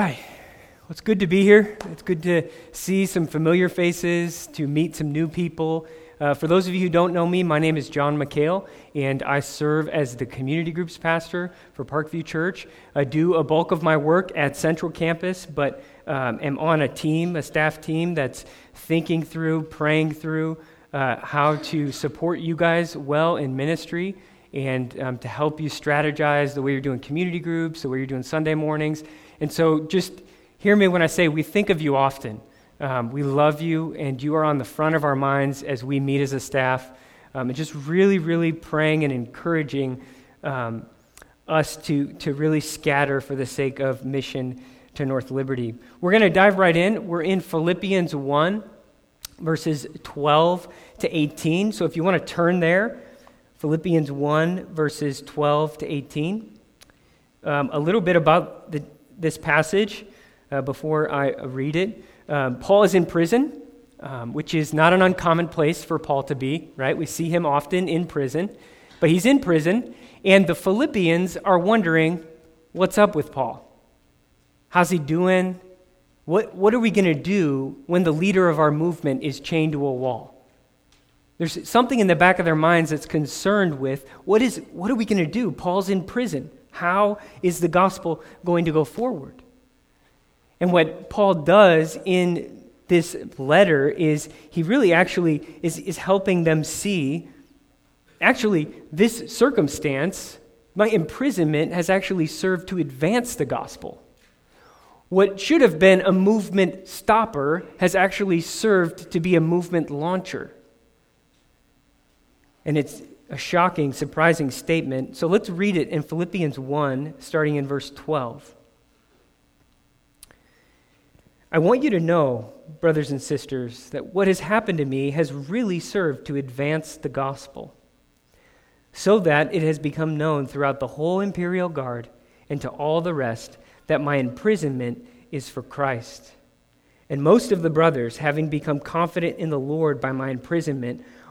Hi. Well, it's good to be here. It's good to see some familiar faces, to meet some new people. Uh, for those of you who don't know me, my name is John McHale, and I serve as the community groups pastor for Parkview Church. I do a bulk of my work at Central Campus, but um, am on a team, a staff team, that's thinking through, praying through uh, how to support you guys well in ministry and um, to help you strategize the way you're doing community groups, the way you're doing Sunday mornings. And so just hear me when I say we think of you often. Um, we love you, and you are on the front of our minds as we meet as a staff. Um, and just really, really praying and encouraging um, us to, to really scatter for the sake of mission to North Liberty. We're going to dive right in. We're in Philippians 1, verses 12 to 18. So if you want to turn there, Philippians 1, verses 12 to 18. Um, a little bit about the this passage uh, before I read it. Um, Paul is in prison, um, which is not an uncommon place for Paul to be, right? We see him often in prison, but he's in prison, and the Philippians are wondering what's up with Paul? How's he doing? What, what are we going to do when the leader of our movement is chained to a wall? There's something in the back of their minds that's concerned with what, is, what are we going to do? Paul's in prison. How is the gospel going to go forward? And what Paul does in this letter is he really actually is, is helping them see actually, this circumstance, my imprisonment, has actually served to advance the gospel. What should have been a movement stopper has actually served to be a movement launcher. And it's a shocking, surprising statement. So let's read it in Philippians 1, starting in verse 12. I want you to know, brothers and sisters, that what has happened to me has really served to advance the gospel, so that it has become known throughout the whole imperial guard and to all the rest that my imprisonment is for Christ. And most of the brothers, having become confident in the Lord by my imprisonment,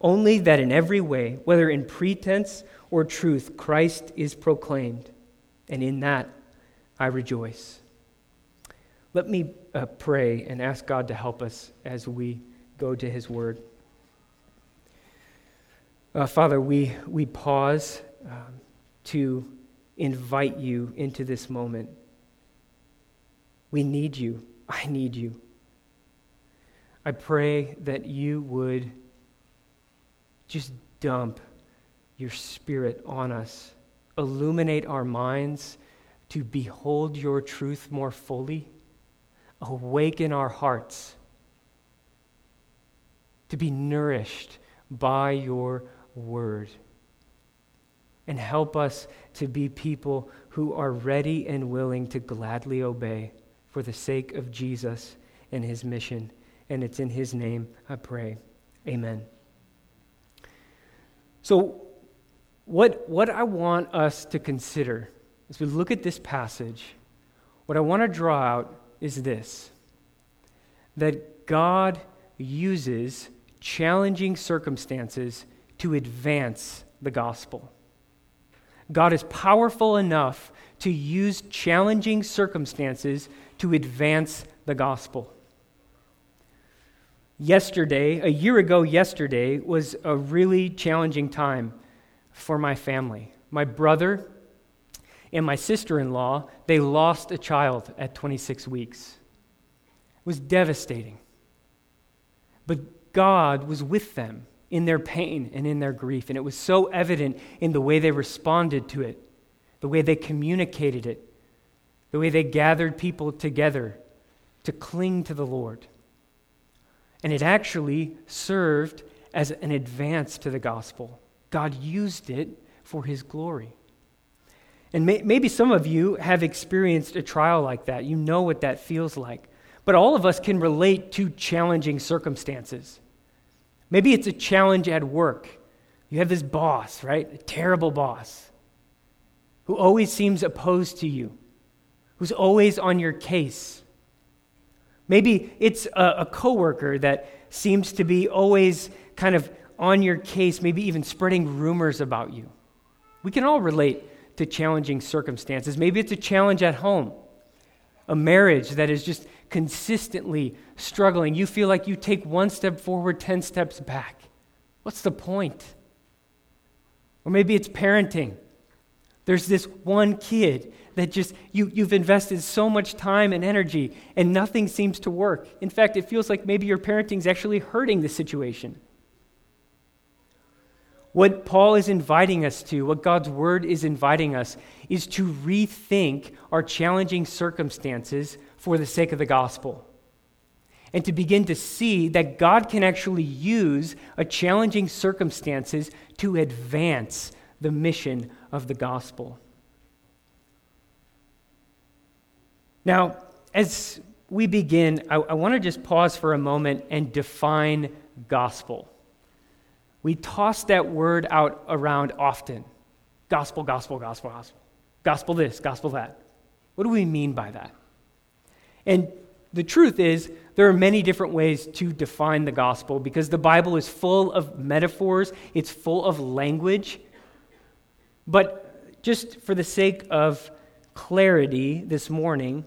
Only that in every way, whether in pretense or truth, Christ is proclaimed, and in that I rejoice. Let me uh, pray and ask God to help us as we go to His Word. Uh, Father, we, we pause um, to invite you into this moment. We need you. I need you. I pray that you would just dump your Spirit on us. Illuminate our minds to behold your truth more fully. Awaken our hearts to be nourished by your word. And help us to be people who are ready and willing to gladly obey for the sake of Jesus and his mission. And it's in his name I pray. Amen. So, what, what I want us to consider as we look at this passage, what I want to draw out is this that God uses challenging circumstances to advance the gospel. God is powerful enough to use challenging circumstances to advance the gospel. Yesterday, a year ago, yesterday, was a really challenging time for my family. My brother and my sister in law, they lost a child at 26 weeks. It was devastating. But God was with them in their pain and in their grief, and it was so evident in the way they responded to it, the way they communicated it, the way they gathered people together to cling to the Lord. And it actually served as an advance to the gospel. God used it for his glory. And may, maybe some of you have experienced a trial like that. You know what that feels like. But all of us can relate to challenging circumstances. Maybe it's a challenge at work. You have this boss, right? A terrible boss who always seems opposed to you, who's always on your case. Maybe it's a, a coworker that seems to be always kind of on your case, maybe even spreading rumors about you. We can all relate to challenging circumstances. Maybe it's a challenge at home, a marriage that is just consistently struggling. You feel like you take one step forward, 10 steps back. What's the point? Or maybe it's parenting. There's this one kid that just, you, you've invested so much time and energy, and nothing seems to work. In fact, it feels like maybe your parenting is actually hurting the situation. What Paul is inviting us to, what God's word is inviting us, is to rethink our challenging circumstances for the sake of the gospel. And to begin to see that God can actually use a challenging circumstances to advance the mission of the gospel. Now, as we begin, I, I want to just pause for a moment and define gospel. We toss that word out around often gospel, gospel, gospel, gospel. Gospel this, gospel that. What do we mean by that? And the truth is, there are many different ways to define the gospel because the Bible is full of metaphors, it's full of language. But just for the sake of clarity this morning,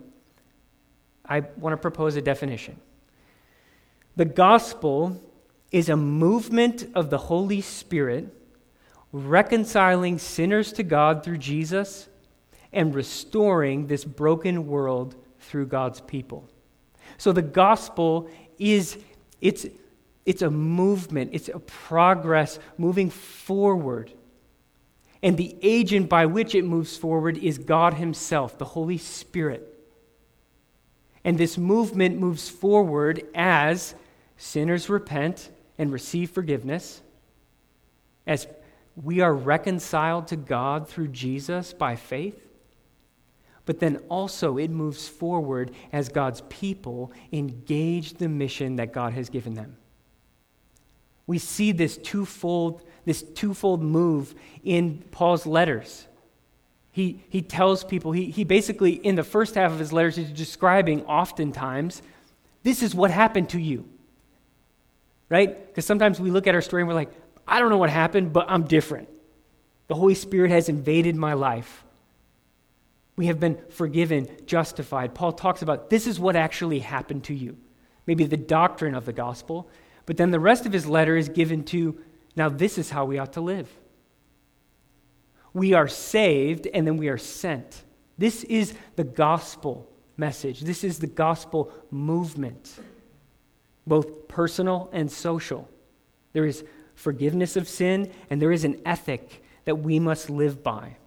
I want to propose a definition. The gospel is a movement of the Holy Spirit reconciling sinners to God through Jesus and restoring this broken world through God's people. So the gospel is it's it's a movement, it's a progress moving forward. And the agent by which it moves forward is God himself, the Holy Spirit. And this movement moves forward as sinners repent and receive forgiveness, as we are reconciled to God through Jesus by faith, but then also it moves forward as God's people engage the mission that God has given them. We see this twofold, this twofold move in Paul's letters. He, he tells people, he, he basically, in the first half of his letters, he's describing oftentimes, this is what happened to you. Right? Because sometimes we look at our story and we're like, I don't know what happened, but I'm different. The Holy Spirit has invaded my life. We have been forgiven, justified. Paul talks about this is what actually happened to you. Maybe the doctrine of the gospel. But then the rest of his letter is given to now, this is how we ought to live. We are saved and then we are sent. This is the gospel message. This is the gospel movement, both personal and social. There is forgiveness of sin, and there is an ethic that we must live by.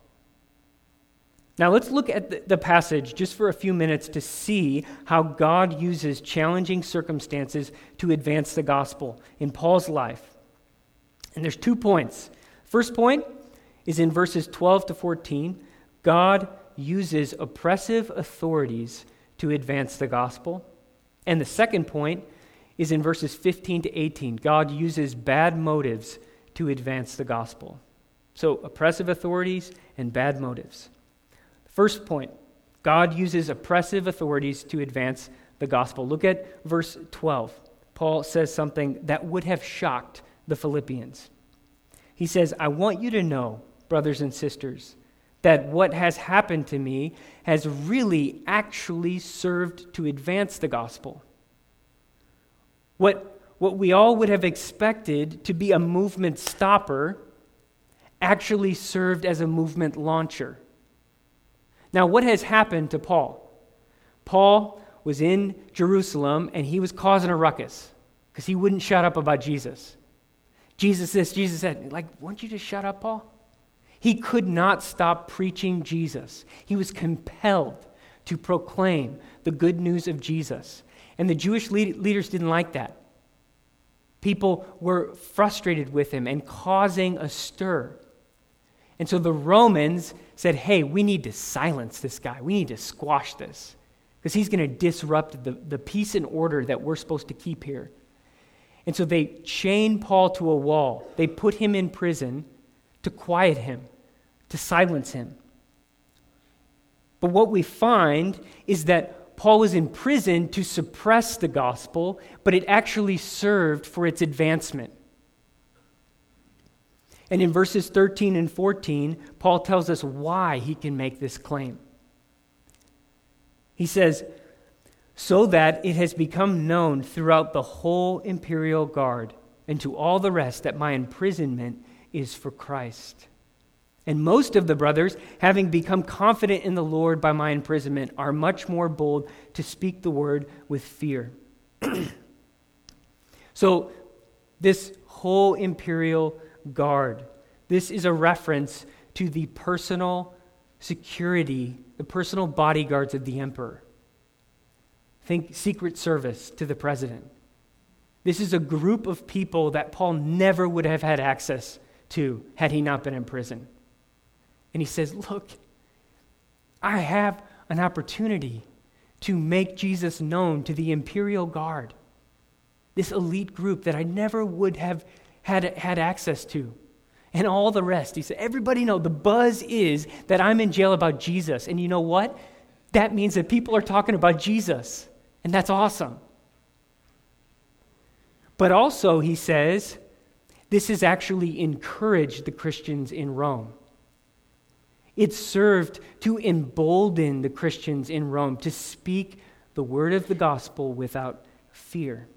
Now, let's look at the passage just for a few minutes to see how God uses challenging circumstances to advance the gospel in Paul's life. And there's two points. First point is in verses 12 to 14. God uses oppressive authorities to advance the gospel. And the second point is in verses 15 to 18. God uses bad motives to advance the gospel. So, oppressive authorities and bad motives. First point God uses oppressive authorities to advance the gospel. Look at verse 12. Paul says something that would have shocked the Philippians. He says, I want you to know, brothers and sisters, that what has happened to me has really actually served to advance the gospel. What, what we all would have expected to be a movement stopper actually served as a movement launcher. Now, what has happened to Paul? Paul was in Jerusalem and he was causing a ruckus because he wouldn't shut up about Jesus. Jesus this, Jesus said, like, won't you just shut up, Paul? He could not stop preaching Jesus. He was compelled to proclaim the good news of Jesus. And the Jewish lead- leaders didn't like that. People were frustrated with him and causing a stir. And so the Romans said, hey, we need to silence this guy. We need to squash this. because he's going to disrupt the, the peace and order that we're supposed to keep here. And so they chain Paul to a wall. They put him in prison to quiet him, to silence him. But what we find is that Paul was in prison to suppress the gospel, but it actually served for its advancement. And in verses 13 and 14, Paul tells us why he can make this claim. He says, so that it has become known throughout the whole imperial guard and to all the rest that my imprisonment is for Christ. And most of the brothers, having become confident in the Lord by my imprisonment, are much more bold to speak the word with fear. so, this whole imperial guard, this is a reference to the personal security, the personal bodyguards of the emperor. Think Secret Service to the president. This is a group of people that Paul never would have had access to had he not been in prison. And he says, Look, I have an opportunity to make Jesus known to the imperial guard, this elite group that I never would have had, had access to. And all the rest. He said, Everybody know the buzz is that I'm in jail about Jesus. And you know what? That means that people are talking about Jesus. And that's awesome. But also, he says, this has actually encouraged the Christians in Rome. It served to embolden the Christians in Rome to speak the word of the gospel without fear.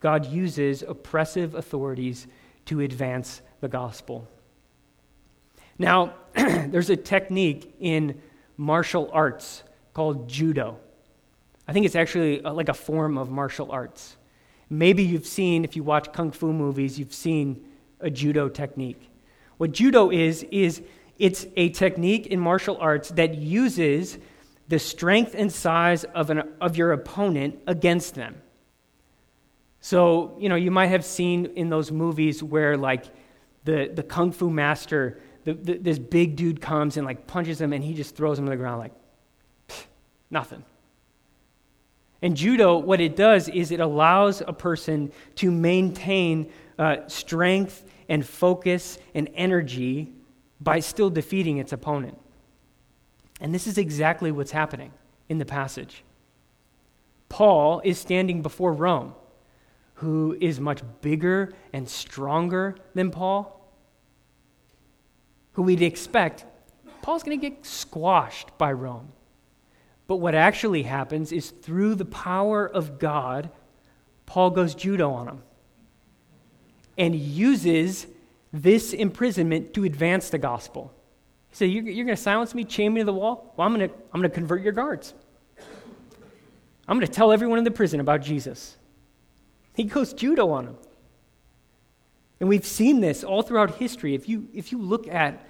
God uses oppressive authorities to advance the gospel. Now, there's a technique in martial arts called judo. I think it's actually uh, like a form of martial arts. Maybe you've seen, if you watch kung fu movies, you've seen a judo technique. What judo is, is it's a technique in martial arts that uses the strength and size of, an, of your opponent against them. So, you know, you might have seen in those movies where, like, the, the kung fu master, the, the, this big dude comes and, like, punches him and he just throws him to the ground, like, nothing. And judo, what it does is it allows a person to maintain uh, strength and focus and energy by still defeating its opponent. And this is exactly what's happening in the passage. Paul is standing before Rome, who is much bigger and stronger than Paul, who we'd expect Paul's going to get squashed by Rome. But what actually happens is through the power of God, Paul goes judo on him and uses this imprisonment to advance the gospel. He said, You're, you're going to silence me, chain me to the wall? Well, I'm going to I'm to convert your guards. I'm going to tell everyone in the prison about Jesus. He goes judo on them. And we've seen this all throughout history. If you, if you look at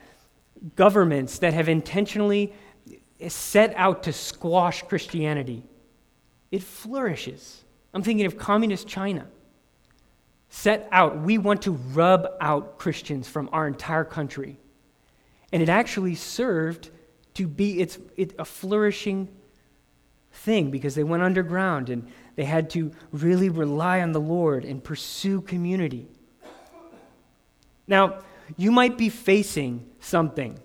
governments that have intentionally set out to squash Christianity, it flourishes. I'm thinking of communist China. Set out, we want to rub out Christians from our entire country. And it actually served to be its, it, a flourishing thing because they went underground and they had to really rely on the Lord and pursue community. Now, you might be facing something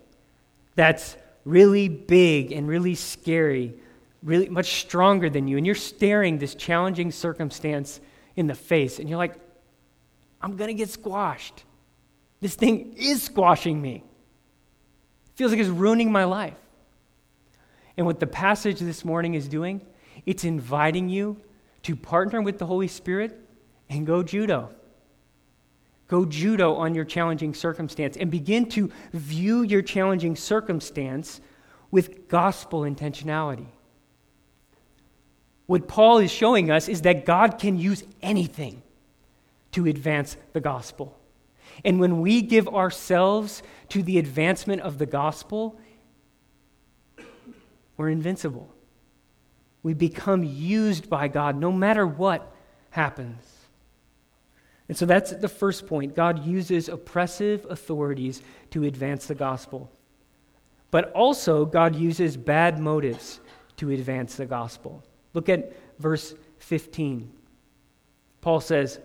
that's really big and really scary, really much stronger than you, and you're staring this challenging circumstance in the face, and you're like, I'm going to get squashed. This thing is squashing me. It feels like it's ruining my life. And what the passage this morning is doing, it's inviting you to partner with the Holy Spirit and go judo. Go judo on your challenging circumstance and begin to view your challenging circumstance with gospel intentionality. What Paul is showing us is that God can use anything to advance the gospel. And when we give ourselves to the advancement of the gospel, we're invincible. We become used by God no matter what happens. And so that's the first point. God uses oppressive authorities to advance the gospel. But also, God uses bad motives to advance the gospel. Look at verse 15. Paul says,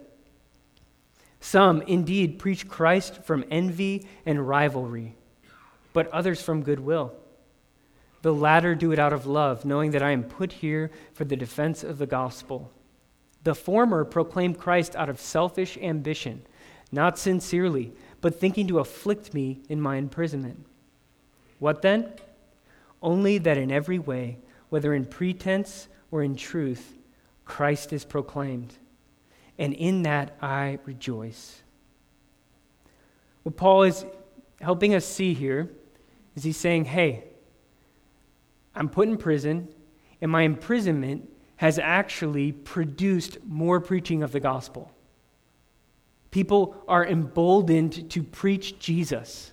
Some indeed preach Christ from envy and rivalry, but others from goodwill. The latter do it out of love, knowing that I am put here for the defense of the gospel. The former proclaim Christ out of selfish ambition, not sincerely, but thinking to afflict me in my imprisonment. What then? Only that in every way, whether in pretense or in truth, Christ is proclaimed. And in that I rejoice. What Paul is helping us see here is he's saying, hey, I'm put in prison, and my imprisonment has actually produced more preaching of the gospel. People are emboldened to preach Jesus.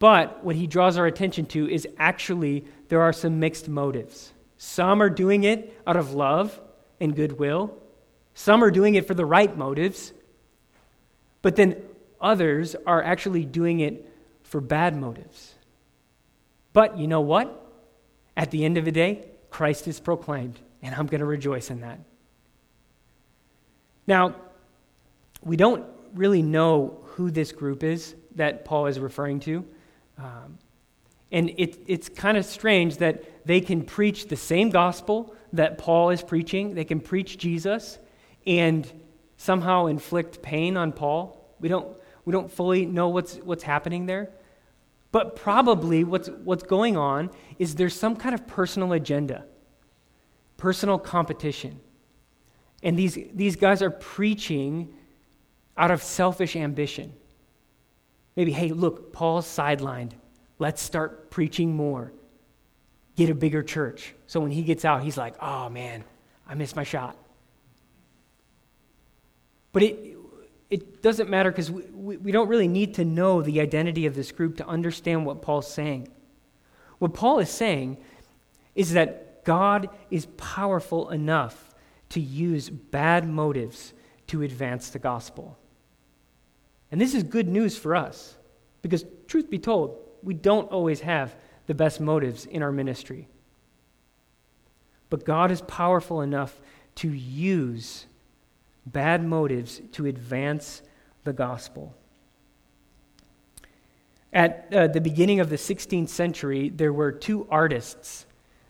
But what he draws our attention to is actually there are some mixed motives. Some are doing it out of love and goodwill, some are doing it for the right motives, but then others are actually doing it for bad motives. But you know what? At the end of the day, Christ is proclaimed, and I'm going to rejoice in that. Now, we don't really know who this group is that Paul is referring to. Um, and it, it's kind of strange that they can preach the same gospel that Paul is preaching, they can preach Jesus, and somehow inflict pain on Paul. We don't, we don't fully know what's, what's happening there. But probably what's, what's going on is there's some kind of personal agenda, personal competition. And these, these guys are preaching out of selfish ambition. Maybe, hey, look, Paul's sidelined. Let's start preaching more. Get a bigger church. So when he gets out, he's like, oh man, I missed my shot. But it, it doesn't matter because we, we, we don't really need to know the identity of this group to understand what Paul's saying. What Paul is saying is that God is powerful enough to use bad motives to advance the gospel. And this is good news for us because, truth be told, we don't always have the best motives in our ministry. But God is powerful enough to use bad motives to advance the gospel. At uh, the beginning of the 16th century, there were two artists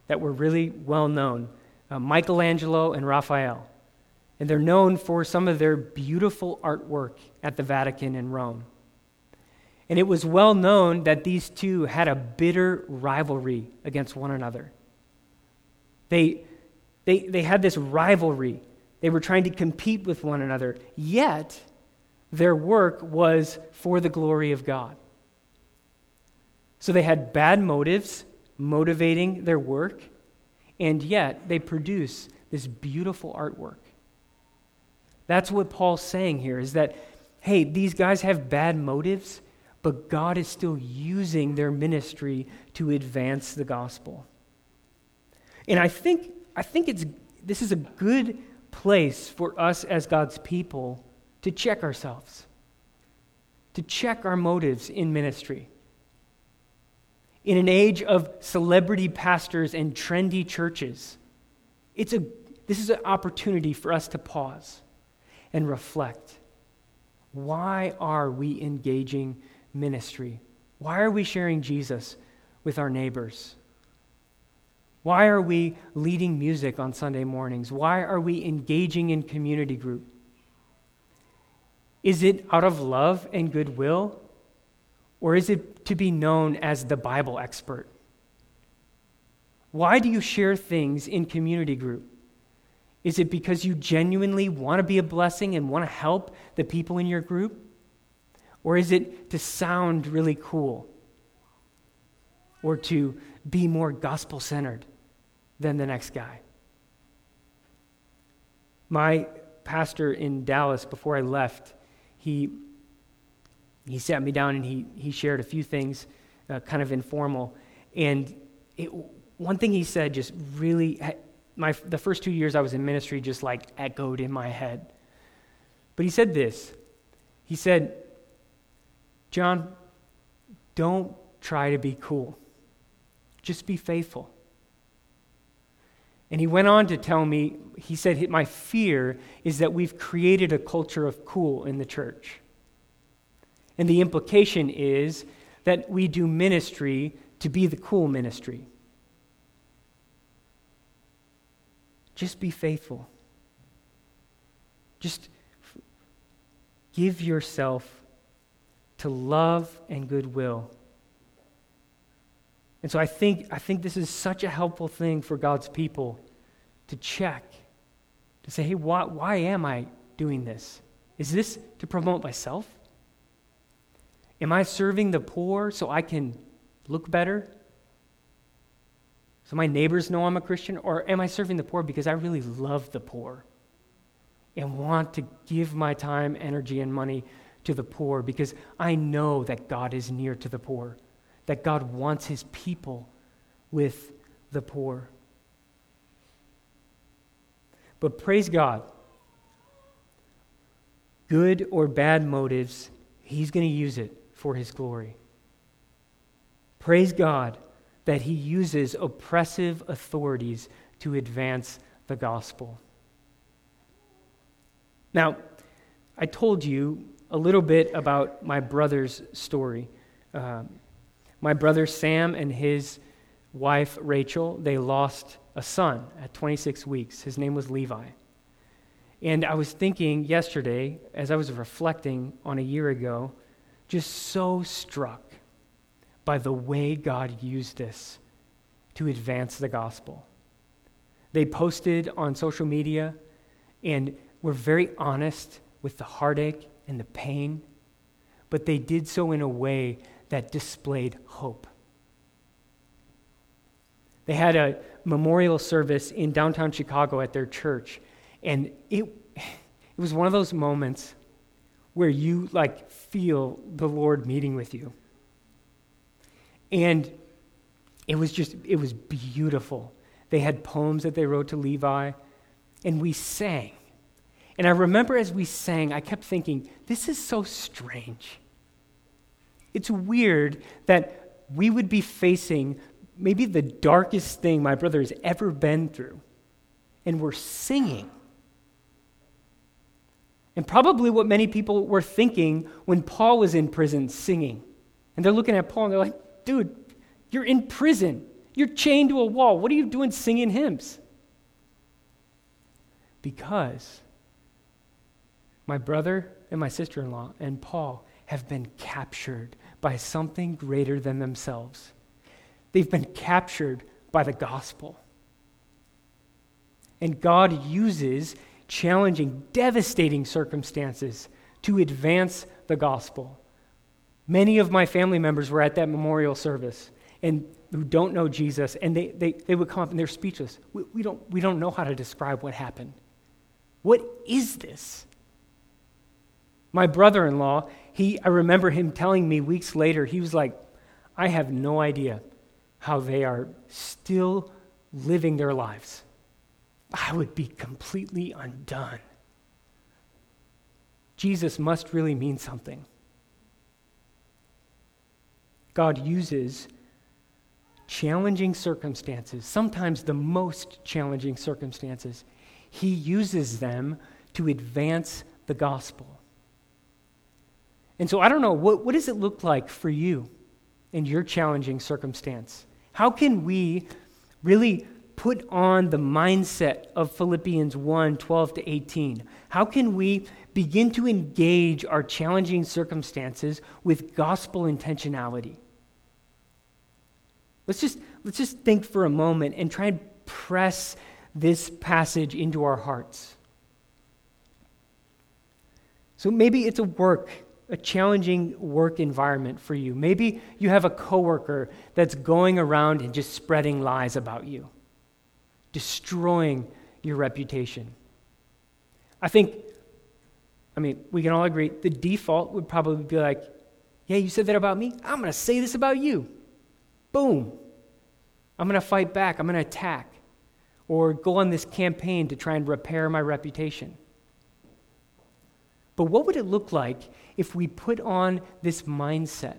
that were really well known uh, Michelangelo and Raphael. And they're known for some of their beautiful artwork at the Vatican in Rome. And it was well known that these two had a bitter rivalry against one another. They, they, they had this rivalry they were trying to compete with one another, yet their work was for the glory of God. So they had bad motives motivating their work, and yet they produce this beautiful artwork. That's what Paul's saying here is that, hey, these guys have bad motives, but God is still using their ministry to advance the gospel. And I think, I think it's, this is a good place for us as God's people to check ourselves, to check our motives in ministry. In an age of celebrity pastors and trendy churches, it's a, this is an opportunity for us to pause and reflect. Why are we engaging ministry? Why are we sharing Jesus with our neighbors? Why are we leading music on Sunday mornings? Why are we engaging in community group? Is it out of love and goodwill? Or is it to be known as the Bible expert? Why do you share things in community group? Is it because you genuinely want to be a blessing and want to help the people in your group? Or is it to sound really cool? Or to be more gospel centered? Than the next guy. My pastor in Dallas, before I left, he, he sat me down and he, he shared a few things, uh, kind of informal. And it, one thing he said just really, my, the first two years I was in ministry just like echoed in my head. But he said this He said, John, don't try to be cool, just be faithful. And he went on to tell me, he said, My fear is that we've created a culture of cool in the church. And the implication is that we do ministry to be the cool ministry. Just be faithful. Just give yourself to love and goodwill. And so I think, I think this is such a helpful thing for God's people to check, to say, hey, why, why am I doing this? Is this to promote myself? Am I serving the poor so I can look better? So my neighbors know I'm a Christian? Or am I serving the poor because I really love the poor and want to give my time, energy, and money to the poor because I know that God is near to the poor, that God wants his people with the poor? But praise God, good or bad motives, he's going to use it for his glory. Praise God that he uses oppressive authorities to advance the gospel. Now, I told you a little bit about my brother's story. Um, my brother Sam and his wife Rachel, they lost a son at 26 weeks. His name was Levi. And I was thinking yesterday, as I was reflecting on a year ago, just so struck by the way God used this to advance the gospel. They posted on social media and were very honest with the heartache and the pain, but they did so in a way that displayed hope. They had a memorial service in downtown Chicago at their church, and it, it was one of those moments where you like feel the Lord meeting with you. And it was just, it was beautiful. They had poems that they wrote to Levi, and we sang. And I remember as we sang, I kept thinking, this is so strange. It's weird that we would be facing maybe the darkest thing my brother has ever been through, and we're singing. And probably what many people were thinking when Paul was in prison singing. And they're looking at Paul and they're like, dude, you're in prison. You're chained to a wall. What are you doing singing hymns? Because my brother and my sister in law and Paul have been captured by something greater than themselves. They've been captured by the gospel. And God uses challenging, devastating circumstances to advance the gospel. Many of my family members were at that memorial service and who don't know Jesus, and they, they, they would come up and they're speechless. We, we, don't, we don't know how to describe what happened. What is this? My brother in law, he, I remember him telling me weeks later, he was like, I have no idea how they are still living their lives. I would be completely undone. Jesus must really mean something. God uses challenging circumstances, sometimes the most challenging circumstances, He uses them to advance the gospel. And so I don't know, what, what does it look like for you in your challenging circumstance? How can we really put on the mindset of Philippians 1 12 to 18? How can we begin to engage our challenging circumstances with gospel intentionality? Let's just, let's just think for a moment and try and press this passage into our hearts. So maybe it's a work, a challenging work environment for you. Maybe you have a coworker that's going around and just spreading lies about you destroying your reputation. I think, I mean, we can all agree the default would probably be like, yeah, you said that about me? I'm going to say this about you. Boom. I'm going to fight back. I'm going to attack. Or go on this campaign to try and repair my reputation. But what would it look like if we put on this mindset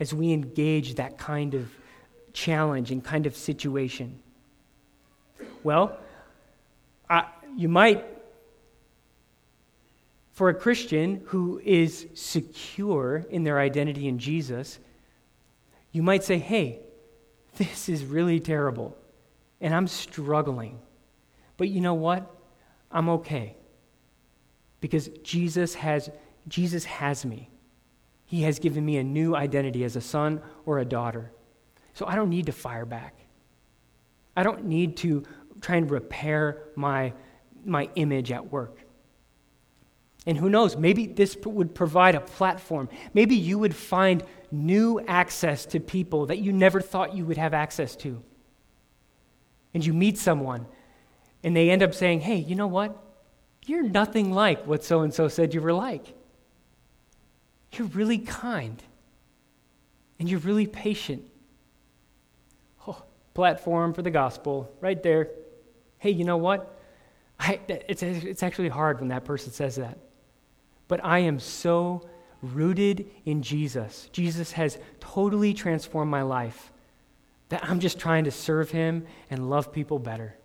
as we engage that kind of challenge and kind of situation? Well, I, you might, for a Christian who is secure in their identity in Jesus, you might say, hey, this is really terrible, and I'm struggling. But you know what? I'm okay. Because Jesus has, Jesus has me. He has given me a new identity as a son or a daughter. So I don't need to fire back. I don't need to try and repair my, my image at work. And who knows, maybe this would provide a platform. Maybe you would find new access to people that you never thought you would have access to. And you meet someone, and they end up saying, Hey, you know what? You're nothing like what so and so said you were like. You're really kind, and you're really patient. Oh, platform for the gospel, right there. Hey, you know what? I, it's, it's actually hard when that person says that. But I am so rooted in Jesus. Jesus has totally transformed my life that I'm just trying to serve him and love people better.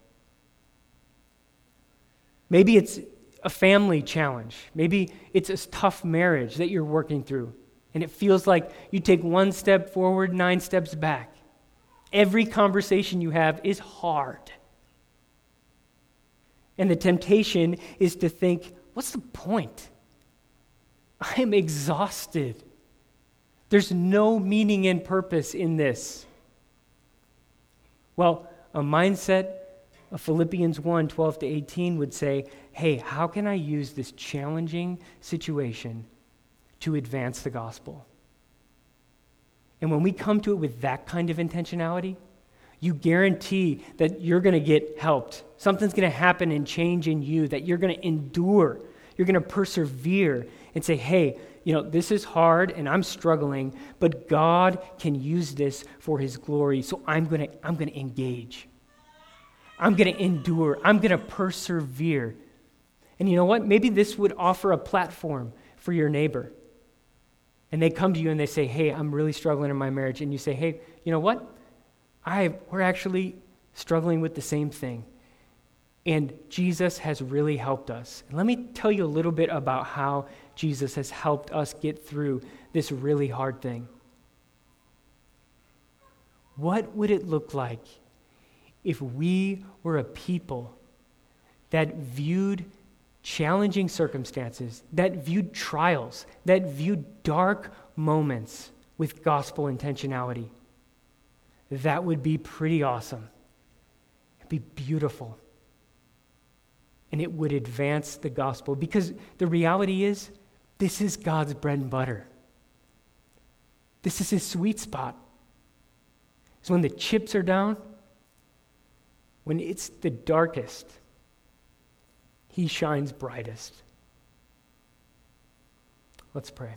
Maybe it's a family challenge. Maybe it's a tough marriage that you're working through, and it feels like you take one step forward, nine steps back. Every conversation you have is hard. And the temptation is to think, what's the point? I am exhausted. There's no meaning and purpose in this. Well, a mindset Philippians 1 12 to 18 would say, hey, how can I use this challenging situation to advance the gospel? And when we come to it with that kind of intentionality, you guarantee that you're going to get helped. Something's going to happen and change in you, that you're going to endure, you're going to persevere and say, hey, you know, this is hard and I'm struggling, but God can use this for his glory. So I'm going to I'm going to engage. I'm going to endure. I'm going to persevere. And you know what? Maybe this would offer a platform for your neighbor. And they come to you and they say, "Hey, I'm really struggling in my marriage." And you say, "Hey, you know what? I we're actually struggling with the same thing. And Jesus has really helped us. Let me tell you a little bit about how Jesus has helped us get through this really hard thing. What would it look like if we were a people that viewed challenging circumstances, that viewed trials, that viewed dark moments with gospel intentionality? That would be pretty awesome. It'd be beautiful. And it would advance the gospel because the reality is, this is God's bread and butter. This is his sweet spot. It's when the chips are down, when it's the darkest, he shines brightest. Let's pray.